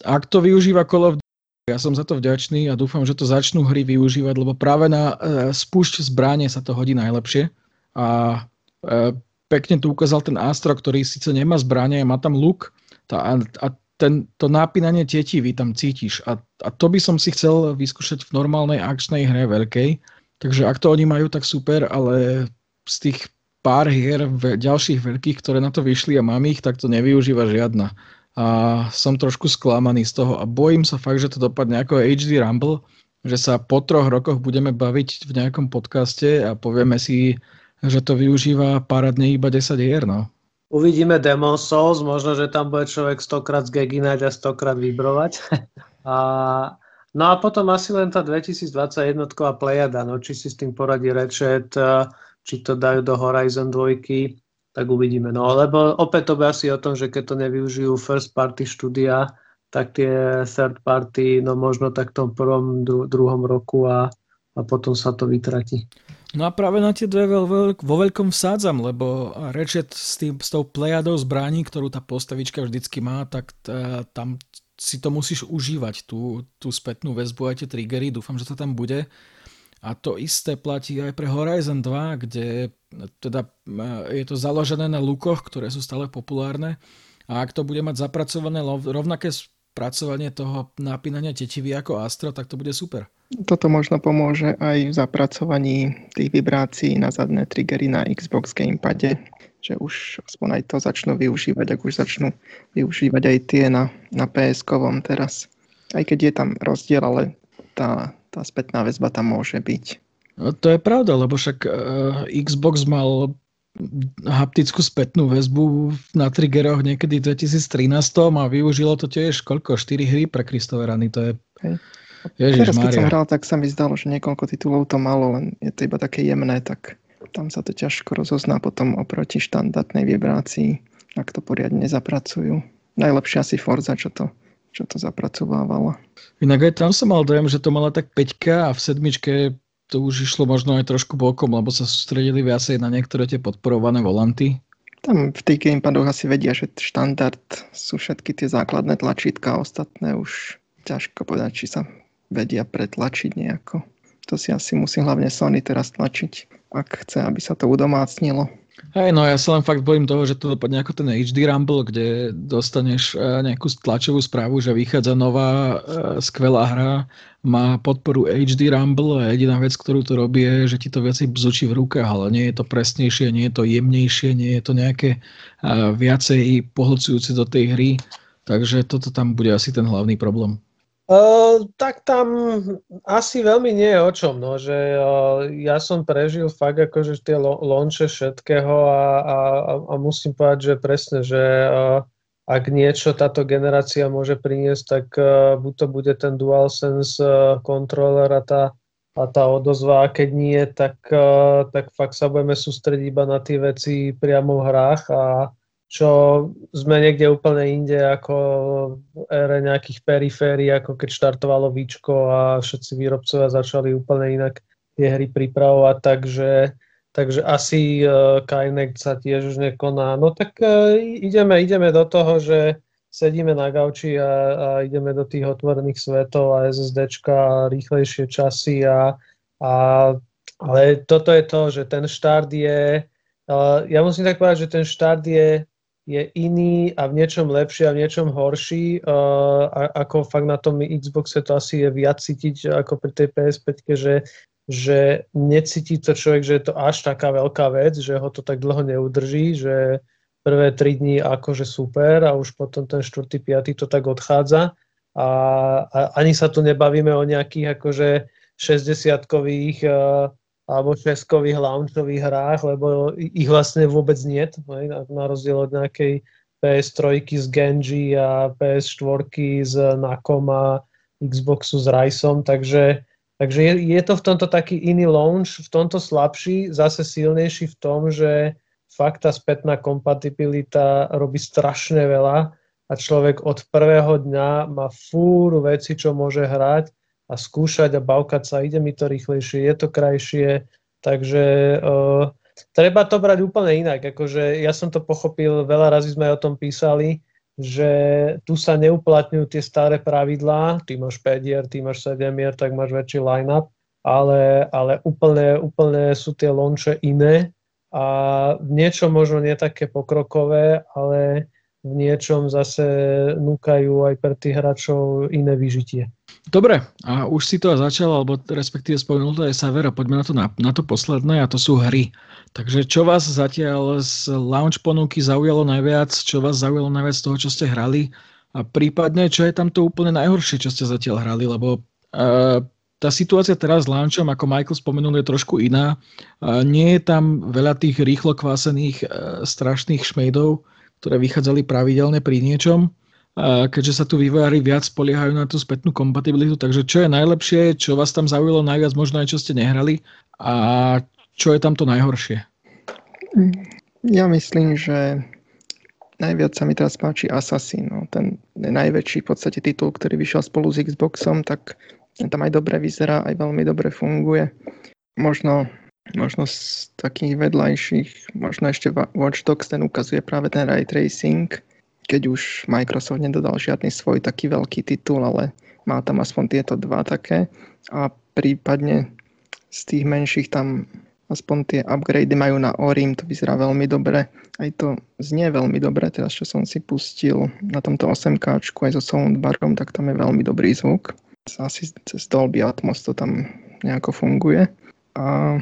Ak to využíva Call of ja som za to vďačný a dúfam, že to začnú hry využívať, lebo práve na e, spúšť zbranie sa to hodí najlepšie. A e, pekne tu ukázal ten Astro, ktorý síce nemá zbranie, má tam luk a, a ten, to nápinanie tetivy tam cítiš a, a to by som si chcel vyskúšať v normálnej akčnej hre veľkej. Takže ak to oni majú, tak super, ale z tých pár hier ďalších veľkých, ktoré na to vyšli a mám ich, tak to nevyužíva žiadna. a som trošku sklamaný z toho a bojím sa fakt, že to dopadne ako HD Rumble, že sa po troch rokoch budeme baviť v nejakom podcaste a povieme si, že to využíva parádne iba 10 hier, no. Uvidíme Demon Souls, možno, že tam bude človek stokrát zgeginať a stokrát vybrovať. a, no a potom asi len tá 2021 plejada, no či si s tým poradí Ratchet, či to dajú do Horizon 2, tak uvidíme. No lebo opäť to bude asi o tom, že keď to nevyužijú first party štúdia, tak tie third party, no možno tak v tom prvom, dru- druhom roku a, a potom sa to vytratí. No a práve na tie dve vo, veľkom vsádzam, lebo Ratchet s, tým, s tou plejadou zbraní, ktorú tá postavička vždycky má, tak t- tam si to musíš užívať, tú, tú spätnú väzbu a tie triggery, dúfam, že to tam bude. A to isté platí aj pre Horizon 2, kde teda je to založené na lukoch, ktoré sú stále populárne. A ak to bude mať zapracované rovnaké spracovanie toho napínania tetivy ako Astro, tak to bude super. Toto možno pomôže aj v zapracovaní tých vibrácií na zadné triggery na Xbox Gamepade, že už aspoň aj to začnú využívať, ak už začnú využívať aj tie na, na PS-kovom teraz. Aj keď je tam rozdiel, ale tá, tá spätná väzba tam môže byť. No, to je pravda, lebo však uh, Xbox mal haptickú spätnú väzbu na triggeroch niekedy v 2013 a využilo to tiež koľko? 4 hry pre Kristove rany, to je... Hej. Ježiš, Teraz, keď som hral, tak sa mi zdalo, že niekoľko titulov to malo, len je to iba také jemné, tak tam sa to ťažko rozozná potom oproti štandardnej vibrácii, ak to poriadne zapracujú. Najlepšie asi Forza, čo to, čo to zapracovávalo. Inak aj tam som mal dojem, že to mala tak 5 a v sedmičke to už išlo možno aj trošku bokom, lebo sa sústredili viacej na niektoré tie podporované volanty. Tam v tých gamepadoch asi vedia, že štandard sú všetky tie základné tlačítka a ostatné už ťažko povedať, či sa vedia pretlačiť nejako. To si asi musí hlavne Sony teraz tlačiť, ak chce, aby sa to udomácnilo. Hej, no ja sa len fakt bojím toho, že to dopadne ako ten HD Rumble, kde dostaneš e, nejakú tlačovú správu, že vychádza nová e, skvelá hra, má podporu HD Rumble a jediná vec, ktorú to robí je, že ti to viacej bzučí v rukách, ale nie je to presnejšie, nie je to jemnejšie, nie je to nejaké e, viacej pohlcujúce do tej hry, takže toto tam bude asi ten hlavný problém. Uh, tak tam asi veľmi nie je o čom, no, že uh, ja som prežil fakt akože tie lo- lonče všetkého a, a, a musím povedať, že presne, že uh, ak niečo táto generácia môže priniesť, tak uh, buď to bude ten DualSense uh, controller a tá, a tá odozva, a keď nie, tak, uh, tak fakt sa budeme sústrediť iba na tie veci priamo v hrách a, čo sme niekde úplne inde ako ére nejakých periférií, ako keď štartovalo Víčko a všetci výrobcovia začali úplne inak tie hry pripravovať, takže, takže asi uh, Kinect sa tiež už nekoná. No tak uh, ideme, ideme do toho, že sedíme na gauči a, a ideme do tých otvorených svetov a SSDčka a rýchlejšie časy a, a ale toto je to, že ten štart je, uh, ja musím tak povedať, že ten štart je je iný a v niečom lepší a v niečom horší. Uh, ako fakt na tom Xboxe to asi je viac cítiť ako pri tej PS5, že, že necíti to človek, že je to až taká veľká vec, že ho to tak dlho neudrží, že prvé tri dní akože super a už potom ten 4. 5. to tak odchádza. A, a ani sa tu nebavíme o nejakých akože 60-kových uh, alebo šeskových launchových hrách, lebo ich vlastne vôbec nie, na rozdiel od nejakej PS3 z Genji a PS4 z Nakom a Xboxu s Riceom, takže, takže je, je to v tomto taký iný launch, v tomto slabší, zase silnejší v tom, že fakt tá spätná kompatibilita robí strašne veľa a človek od prvého dňa má fúru veci, čo môže hrať a skúšať a bavkať sa, ide mi to rýchlejšie, je to krajšie, takže uh, treba to brať úplne inak. Akože ja som to pochopil, veľa razy sme o tom písali, že tu sa neuplatňujú tie staré pravidlá, ty máš 5 hier, ty máš 7 hier, tak máš väčší line-up, ale, ale úplne, úplne sú tie launche iné a v niečom možno nie také pokrokové, ale v niečom zase núkajú aj pre tých hráčov iné vyžitie. Dobre, a už si to začal, alebo respektíve spomenul to aj Savera, poďme na to, na, na to posledné a to sú hry. Takže čo vás zatiaľ z launch ponuky zaujalo najviac, čo vás zaujalo najviac z toho, čo ste hrali a prípadne, čo je tam to úplne najhoršie, čo ste zatiaľ hrali, lebo uh, tá situácia teraz s launchom, ako Michael spomenul, je trošku iná. Uh, nie je tam veľa tých rýchlo kvásených uh, strašných šmejdov, ktoré vychádzali pravidelne pri niečom keďže sa tu vývojári viac spoliehajú na tú spätnú kompatibilitu. Takže čo je najlepšie, čo vás tam zaujalo najviac, možno aj čo ste nehrali a čo je tam to najhoršie? Ja myslím, že najviac sa mi teraz páči Assassin. No. Ten najväčší v podstate titul, ktorý vyšiel spolu s Xboxom, tak tam aj dobre vyzerá, aj veľmi dobre funguje. Možno, možno z takých vedľajších, možno ešte Watch Dogs ten ukazuje práve ten ray tracing, keď už Microsoft nedodal žiadny svoj taký veľký titul, ale má tam aspoň tieto dva také a prípadne z tých menších tam aspoň tie upgrady majú na Orim, to vyzerá veľmi dobre. Aj to znie veľmi dobre, teraz čo som si pustil na tomto 8K aj so soundbarom, tak tam je veľmi dobrý zvuk. Asi cez Dolby Atmos to tam nejako funguje. A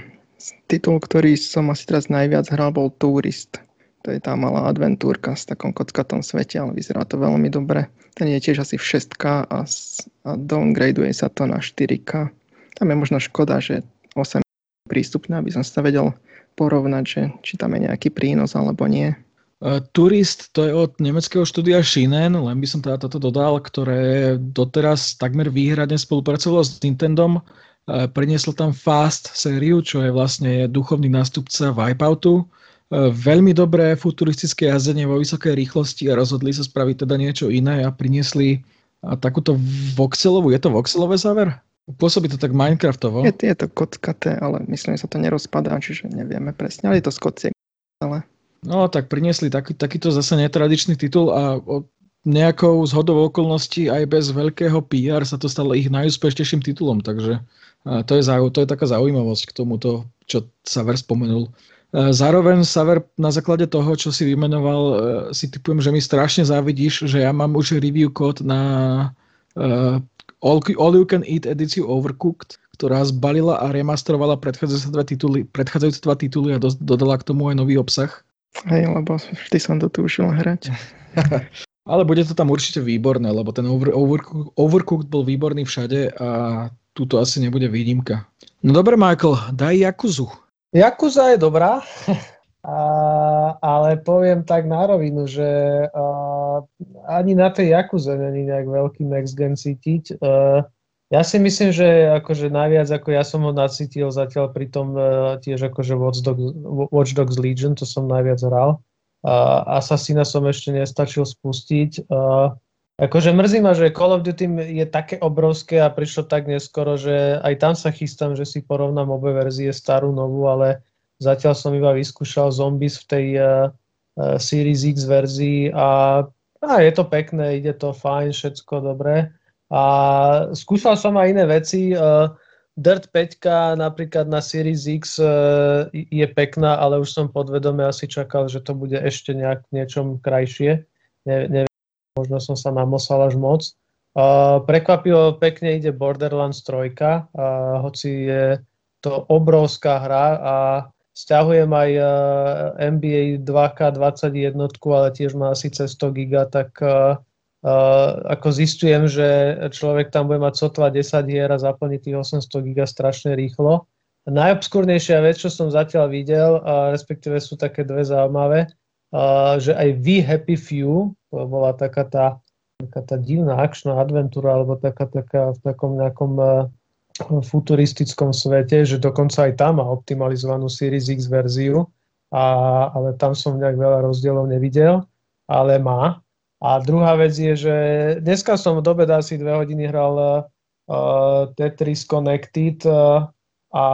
titul, ktorý som asi teraz najviac hral, bol Tourist. To je tá malá adventúrka s takom kockatom svete, ale vyzerá to veľmi dobre. Ten je tiež asi v 6K a, a downgradeuje sa to na 4K. Tam je možno škoda, že 8 prístupné, aby som sa vedel porovnať, že či tam je nejaký prínos alebo nie. Uh, Turist to je od nemeckého štúdia Shinen, len by som teda toto dodal, ktoré doteraz takmer výhradne spolupracovalo s Nintendom. Uh, prinieslo tam Fast sériu, čo je vlastne duchovný nástupca Wipeoutu E, veľmi dobré futuristické jazdenie vo vysokej rýchlosti a rozhodli sa spraviť teda niečo iné a priniesli takúto voxelovú, je to voxelové záver? Pôsobí to tak Minecraftovo. Je, je to kockaté, ale myslím, že sa to nerozpadá, čiže nevieme presne, ale je to z ale... No tak priniesli taký, takýto zase netradičný titul a nejakou zhodou okolností aj bez veľkého PR sa to stalo ich najúspešnejším titulom, takže to je, to je taká zaujímavosť k tomuto, čo Saver spomenul. E, zároveň, Saver, na základe toho, čo si vymenoval, e, si typujem, že mi strašne závidíš, že ja mám už review kód na uh, All, All You Can Eat edíciu Overcooked, ktorá zbalila a remasterovala predchádzajúce dva tituly, predchádzajúce dva tituly a do, dodala k tomu aj nový obsah. Hej, lebo vždy som to túžil hrať. Ale bude to tam určite výborné, lebo ten over, overcooked, overcooked bol výborný všade a túto asi nebude výnimka. No dobre, Michael, daj Jakuzu. Jakuza je dobrá, a, ale poviem tak na rovinu, že a, ani na tej Jakuze není nejak veľký next gen cítiť. A, ja si myslím, že akože najviac ako ja som ho nacítil zatiaľ pri tom uh, tiež akože Watch Dogs, Watch Dogs Legion, to som najviac hral. Uh, Assassina som ešte nestačil spustiť. Uh, akože mrzí ma, že Call of Duty je také obrovské a prišlo tak neskoro, že aj tam sa chystám, že si porovnám obe verzie, starú, novú, ale zatiaľ som iba vyskúšal Zombies v tej uh, uh, Series X verzii a, a je to pekné, ide to fajn, všetko dobré. A skúšal som aj iné veci. Uh, Dirt 5 napríklad na Series X uh, je pekná, ale už som podvedome asi čakal, že to bude ešte nejak niečom krajšie. Ne, neviem, možno som sa namosal až moc. Uh, prekvapivo pekne ide Borderlands 3, uh, hoci je to obrovská hra a stiahujem aj uh, NBA 2K21, ale tiež má asi cez 100 giga, tak uh, Uh, ako zistujem, že človek tam bude mať sotva 10 hier a zaplní tých 800 giga strašne rýchlo. Najobskúrnejšia vec, čo som zatiaľ videl, uh, respektíve sú také dve zaujímavé, uh, že aj We Happy Few, to bola taká tá, taká tá divná akčná adventúra, alebo taká, taká v takom nejakom uh, futuristickom svete, že dokonca aj tam má optimalizovanú Series X verziu, a, ale tam som nejak veľa rozdielov nevidel, ale má. A druhá vec je, že dneska som v dobe asi dve hodiny hral uh, Tetris Connected uh, a,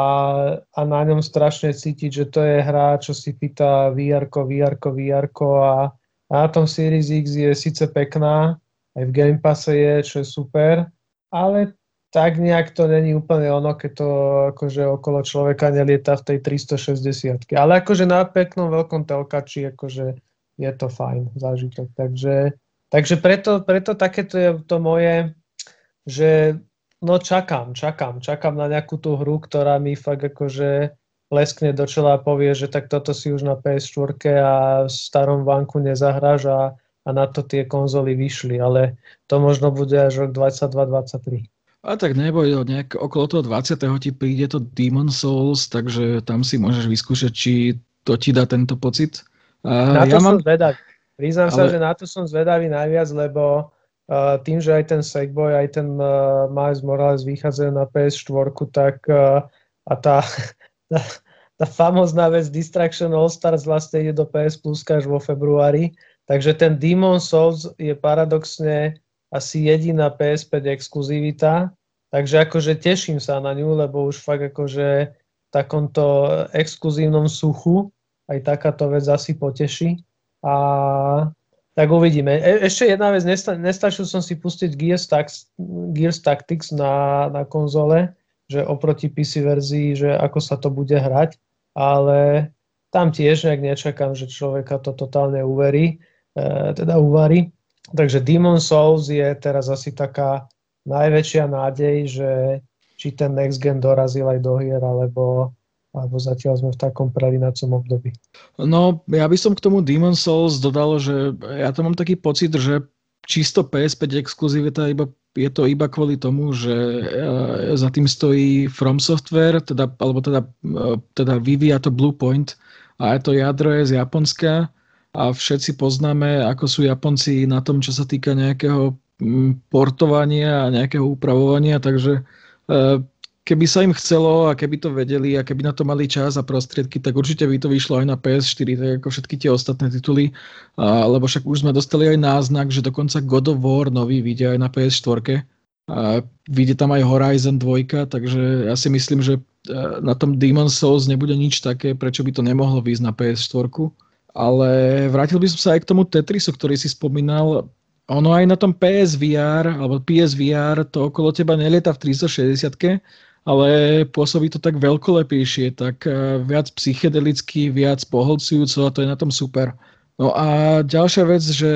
a na ňom strašne cítiť, že to je hra, čo si pýta VR, VR, VR a, a na tom Series X je síce pekná, aj v Game Passe je, čo je super, ale tak nejak to není úplne ono, keď to akože okolo človeka nelieta v tej 360. Ale akože na peknom veľkom telkači akože je to fajn zážitok. Takže, takže preto, preto takéto je to moje, že no čakám, čakám. Čakám na nejakú tú hru, ktorá mi fakt akože leskne do čela a povie, že tak toto si už na PS4 a v starom vanku nezahráš a, a na to tie konzoly vyšli, ale to možno bude až rok 22-23. A tak neboj, nejak okolo toho 20. ti príde to Demon Souls, takže tam si môžeš vyskúšať, či to ti dá tento pocit. A na to ja som mám... zvedavý. Priznám ale... sa, že na to som zvedavý najviac, lebo uh, tým, že aj ten Sackboy, aj ten uh, Miles Morales vychádzajú na PS4, tak uh, a tá, tá, tá famozná vec Distraction All Stars vlastne ide do PS Plus až vo februári, takže ten Demon Souls je paradoxne asi jediná PS5 exkluzivita, takže akože teším sa na ňu, lebo už fakt akože v takomto exkluzívnom suchu aj takáto vec asi poteší. A tak uvidíme. E- ešte jedna vec, nesta- nestačil som si pustiť Gears, Tax- Gears Tactics na, na konzole, že oproti PC verzii, že ako sa to bude hrať, ale tam tiež nejak nečakám, že človeka to totálne uverí, e, teda uvarí. Takže Demon Souls je teraz asi taká najväčšia nádej, že či ten next gen dorazil aj do hier, alebo, alebo zatiaľ sme v takom pravinacom období. No, ja by som k tomu Demon Souls dodal, že ja to mám taký pocit, že čisto PS5 exkluzivita iba, je to iba kvôli tomu, že uh, za tým stojí From Software, teda, alebo teda, uh, teda vyvíja to Bluepoint a to jadro je z Japonska a všetci poznáme, ako sú Japonci na tom, čo sa týka nejakého mm, portovania a nejakého upravovania, takže e, keby sa im chcelo a keby to vedeli a keby na to mali čas a prostriedky, tak určite by to vyšlo aj na PS4, tak ako všetky tie ostatné tituly, a, lebo však už sme dostali aj náznak, že dokonca God of War nový vyjde aj na PS4 a vyjde tam aj Horizon 2, takže ja si myslím, že e, na tom Demon Souls nebude nič také, prečo by to nemohlo výjsť na PS4. Ale vrátil by som sa aj k tomu Tetrisu, ktorý si spomínal. Ono aj na tom PSVR, alebo PSVR, to okolo teba nelieta v 360 ale pôsobí to tak veľkolepejšie, tak eh, viac psychedelicky, viac poholcujúco a to je na tom super. No a ďalšia vec, že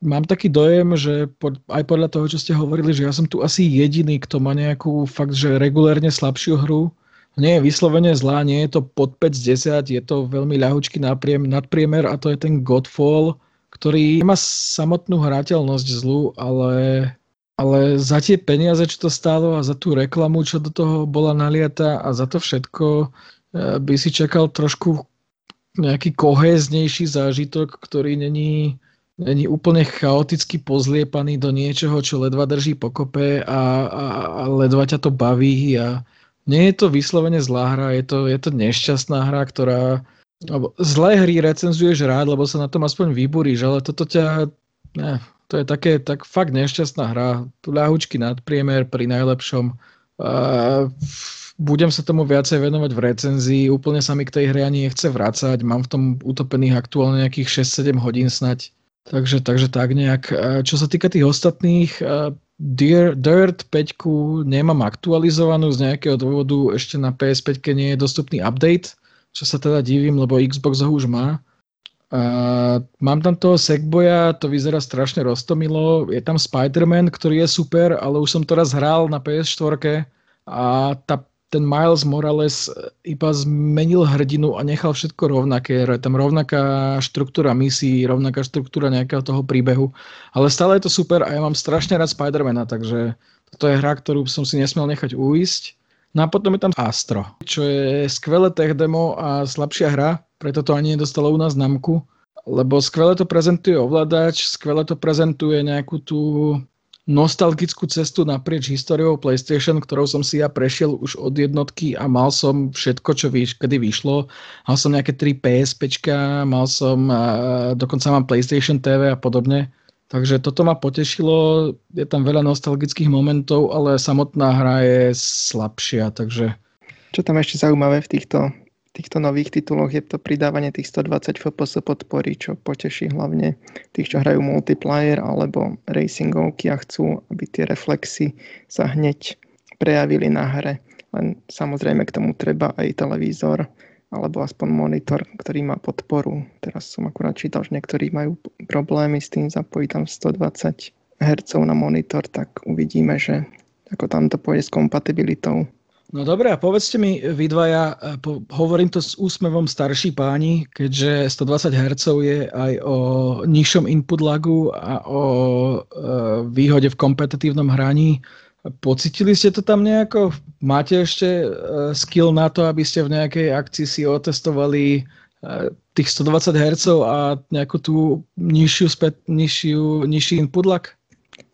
mám taký dojem, že pod, aj podľa toho, čo ste hovorili, že ja som tu asi jediný, kto má nejakú fakt, že regulérne slabšiu hru, nie je vyslovene zlá, nie je to pod 5 z 10, je to veľmi ľahučký nadpriemer a to je ten Godfall, ktorý má samotnú hrateľnosť zlú, ale, ale za tie peniaze, čo to stálo a za tú reklamu, čo do toho bola naliata a za to všetko eh, by si čakal trošku nejaký kohéznejší zážitok, ktorý není, není úplne chaoticky pozliepaný do niečoho, čo ledva drží pokope a, a, a ledva ťa to baví a, nie je to vyslovene zlá hra, je to, je to nešťastná hra, ktorá... Alebo zlé hry recenzuješ rád, lebo sa na tom aspoň vyburíš, ale toto ťa... Ne, to je také, tak fakt nešťastná hra. Ľahučky nadpriemer pri najlepšom. Budem sa tomu viacej venovať v recenzii. Úplne sa mi k tej hre ani nechce vrácať. Mám v tom utopených aktuálne nejakých 6-7 hodín snať. Takže, takže tak nejak. Čo sa týka tých ostatných, Dirt 5 nemám aktualizovanú z nejakého dôvodu, ešte na PS5 nie je dostupný update, čo sa teda divím, lebo Xbox ho už má. Uh, mám tam toho Sackboya, to vyzerá strašne roztomilo. Je tam Spider-Man, ktorý je super, ale už som to raz hral na PS4 a tá ten Miles Morales e, iba zmenil hrdinu a nechal všetko rovnaké. Je tam rovnaká štruktúra misií, rovnaká štruktúra nejakého toho príbehu. Ale stále je to super a ja mám strašne rád Spidermana, takže toto je hra, ktorú som si nesmel nechať uísť. No a potom je tam Astro, čo je skvelé tech demo a slabšia hra, preto to ani nedostalo u nás známku, lebo skvelé to prezentuje ovládač, skvelé to prezentuje nejakú tú nostalgickú cestu naprieč históriou PlayStation, ktorou som si ja prešiel už od jednotky a mal som všetko, čo víš, kedy vyšlo. Mal som nejaké 3 PSP, mal som, dokonca mám PlayStation TV a podobne. Takže toto ma potešilo, je tam veľa nostalgických momentov, ale samotná hra je slabšia, takže... Čo tam ešte zaujímavé v týchto týchto nových tituloch je to pridávanie tých 120 FPS podpory, čo poteší hlavne tých, čo hrajú multiplayer alebo racingovky a chcú, aby tie reflexy sa hneď prejavili na hre. Len samozrejme k tomu treba aj televízor alebo aspoň monitor, ktorý má podporu. Teraz som akurát čítal, že niektorí majú problémy s tým zapojiť tam 120 Hz na monitor, tak uvidíme, že ako tam to pôjde s kompatibilitou. No dobre, a povedzte mi, vy dvaja, po, hovorím to s úsmevom starší páni, keďže 120 Hz je aj o nižšom input lagu a o e, výhode v kompetitívnom hraní. Pocitili ste to tam nejako? Máte ešte e, skill na to, aby ste v nejakej akcii si otestovali e, tých 120 Hz a nejakú tú nižšiu, späť, nižšiu, nižší input lag?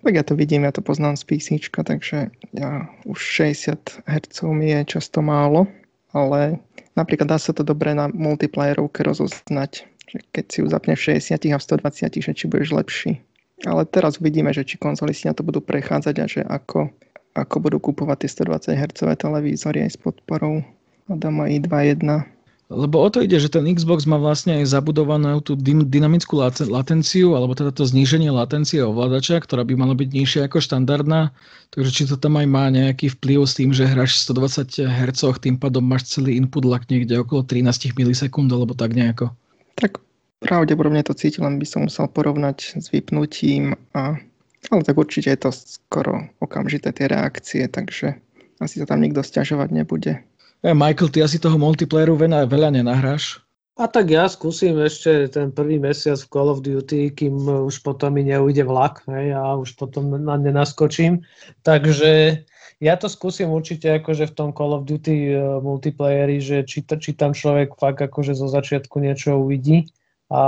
Tak ja to vidím, ja to poznám z PC, takže ja už 60 Hz mi je často málo, ale napríklad dá sa to dobre na multiplayerovke rozoznať, že keď si ju zapne v 60 a v 120, že či budeš lepší. Ale teraz uvidíme, že či konzoly si na to budú prechádzať a že ako, ako budú kupovať tie 120 Hz televízory aj s podporou Adama i2.1. Lebo o to ide, že ten Xbox má vlastne aj zabudovanú tú dynamickú latenciu, alebo teda to zníženie latencie ovládača, ktorá by mala byť nižšia ako štandardná. Takže či to tam aj má nejaký vplyv s tým, že hráš 120 Hz, tým pádom máš celý input lag niekde okolo 13 milisekúnd, alebo tak nejako. Tak pravdepodobne to cítil, len by som musel porovnať s vypnutím a ale tak určite je to skoro okamžité tie reakcie, takže asi sa tam nikto stiažovať nebude. Ja, Michael, ty asi toho multiplayeru veľa, veľa nenahráš? A tak ja skúsim ešte ten prvý mesiac v Call of Duty, kým už potom mi neujde vlak hej, a už potom na ne naskočím. Takže ja to skúsim určite akože v tom Call of Duty uh, multiplayeri, že či, či tam človek fakt akože zo začiatku niečo uvidí. A,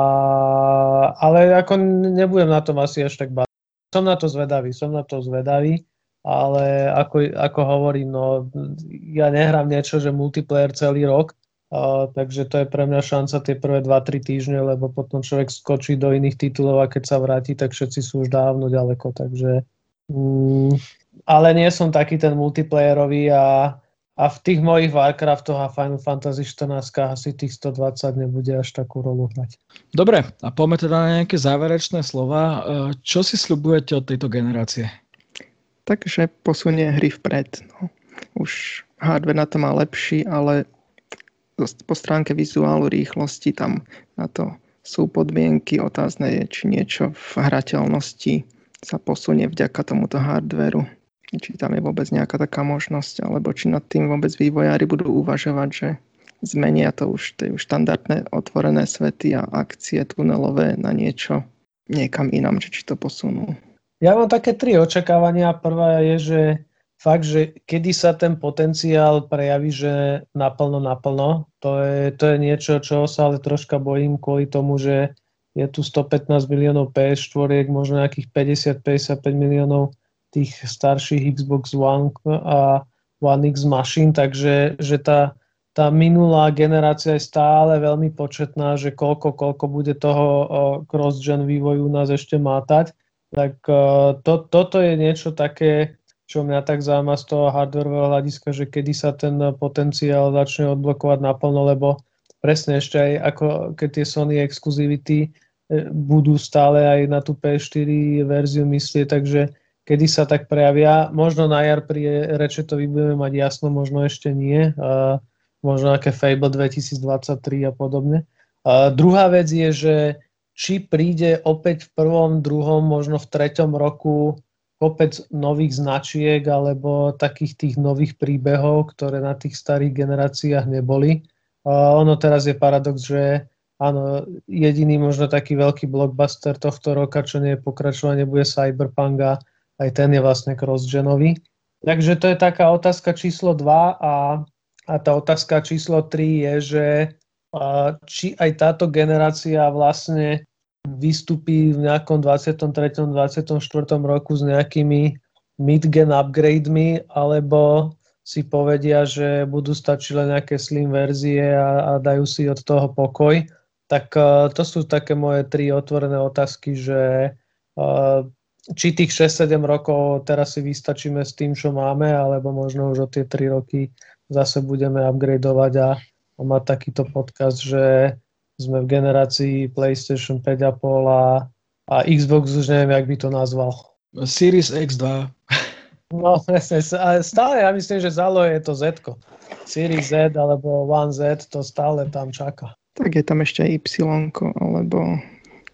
ale ako nebudem na tom asi až tak baviť. Som na to zvedavý, som na to zvedavý ale ako, ako hovorím, no, ja nehrám niečo, že multiplayer celý rok, uh, takže to je pre mňa šanca tie prvé 2-3 týždne, lebo potom človek skočí do iných titulov a keď sa vráti, tak všetci sú už dávno ďaleko, takže mm, ale nie som taký ten multiplayerový a, a v tých mojich Warcraftoch a Final Fantasy 14 asi tých 120 nebude až takú rolu hrať. Dobre, a poďme teda na nejaké záverečné slova. Čo si slubujete od tejto generácie? takže posunie hry vpred. No. Už hardware na to má lepší, ale po stránke vizuálu, rýchlosti tam na to sú podmienky. Otázne je, či niečo v hrateľnosti sa posunie vďaka tomuto hardveru. Či tam je vôbec nejaká taká možnosť, alebo či nad tým vôbec vývojári budú uvažovať, že zmenia to už tie štandardné otvorené svety a akcie tunelové na niečo niekam inám, či, či to posunú. Ja mám také tri očakávania. Prvá je, že fakt, že kedy sa ten potenciál prejaví, že naplno, naplno, to je, to je niečo, čo sa ale troška bojím kvôli tomu, že je tu 115 miliónov PS4, možno nejakých 50-55 miliónov tých starších Xbox One a One X mašín, takže že tá, tá minulá generácia je stále veľmi početná, že koľko, koľko bude toho cross-gen vývoju nás ešte mátať. Tak to, toto je niečo také, čo mňa tak zaujíma z toho hardwareového hľadiska, že kedy sa ten potenciál začne odblokovať naplno, lebo presne ešte aj ako keď tie Sony exkluzivity e, budú stále aj na tú P4 verziu myslieť, takže kedy sa tak prejavia. Možno na jar pri Rečetovi budeme mať jasno, možno ešte nie. Uh, možno nejaké Fable 2023 a podobne. Uh, druhá vec je, že či príde opäť v prvom, druhom, možno v treťom roku kopec nových značiek alebo takých tých nových príbehov, ktoré na tých starých generáciách neboli. A ono teraz je paradox, že áno, jediný možno taký veľký blockbuster tohto roka, čo nie je pokračovanie, bude Cyberpunk a aj ten je vlastne cross-genový. Takže to je taká otázka číslo 2 a, a tá otázka číslo 3 je, že či aj táto generácia vlastne vystupí v nejakom 23. 24. roku s nejakými mid-gen upgrademi, alebo si povedia, že budú stačiť len nejaké slim verzie a, a dajú si od toho pokoj. Tak uh, to sú také moje tri otvorené otázky, že uh, či tých 6-7 rokov teraz si vystačíme s tým, čo máme, alebo možno už o tie 3 roky zase budeme upgradeovať a, a mať takýto podcast, že sme v generácii PlayStation 5,5 a, a Xbox už neviem, jak by to nazval. Series X2. No, presne. Stále ja myslím, že zalo je to Z. Series Z alebo One Z to stále tam čaká. Tak je tam ešte Y alebo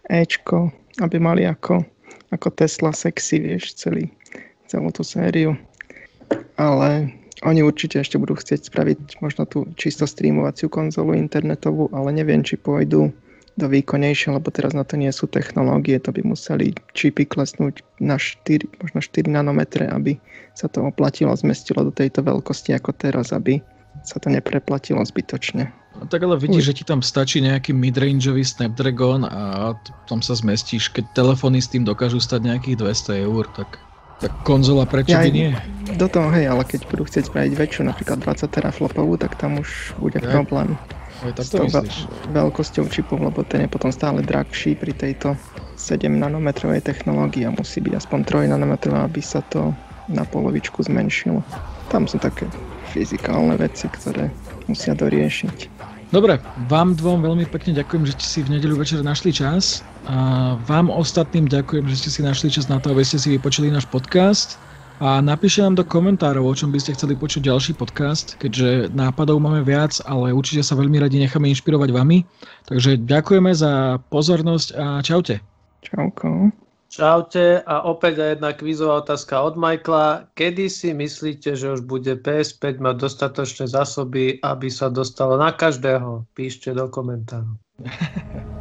Ečko, aby mali ako, ako Tesla sexy, vieš, celý, celú tú sériu. Ale oni určite ešte budú chcieť spraviť možno tú čisto streamovaciu konzolu internetovú, ale neviem, či pôjdu do výkonnejšie, lebo teraz na to nie sú technológie, to by museli čipy klesnúť na 4, možno 4 nanometre, aby sa to oplatilo, zmestilo do tejto veľkosti ako teraz, aby sa to nepreplatilo zbytočne. No, tak ale vidíš, že ti tam stačí nejaký midrangeový Snapdragon a tam sa zmestíš. Keď telefóny s tým dokážu stať nejakých 200 eur, tak, tak konzola prečo ja, by nie? Do toho hej, ale keď budú chcieť spraviť väčšiu, napríklad 20 teraflopovú, tak tam už bude ja. problém. Aj tak to myslíš. veľkosťou čipov, lebo ten je potom stále drahší pri tejto 7 nanometrovej technológii a musí byť aspoň 3 nanometrová, aby sa to na polovičku zmenšilo. Tam sú také fyzikálne veci, ktoré musia doriešiť. Dobre, vám dvom veľmi pekne ďakujem, že ste si v nedeľu večer našli čas. A vám ostatným ďakujem, že ste si našli čas na to, aby ste si vypočuli náš podcast. A napíšte nám do komentárov, o čom by ste chceli počuť ďalší podcast, keďže nápadov máme viac, ale určite sa veľmi radi necháme inšpirovať vami. Takže ďakujeme za pozornosť a čaute. Čauko. Čaute a opäť aj jedna kvízová otázka od Michaela. Kedy si myslíte, že už bude PS5 mať dostatočné zásoby, aby sa dostalo na každého? Píšte do komentárov.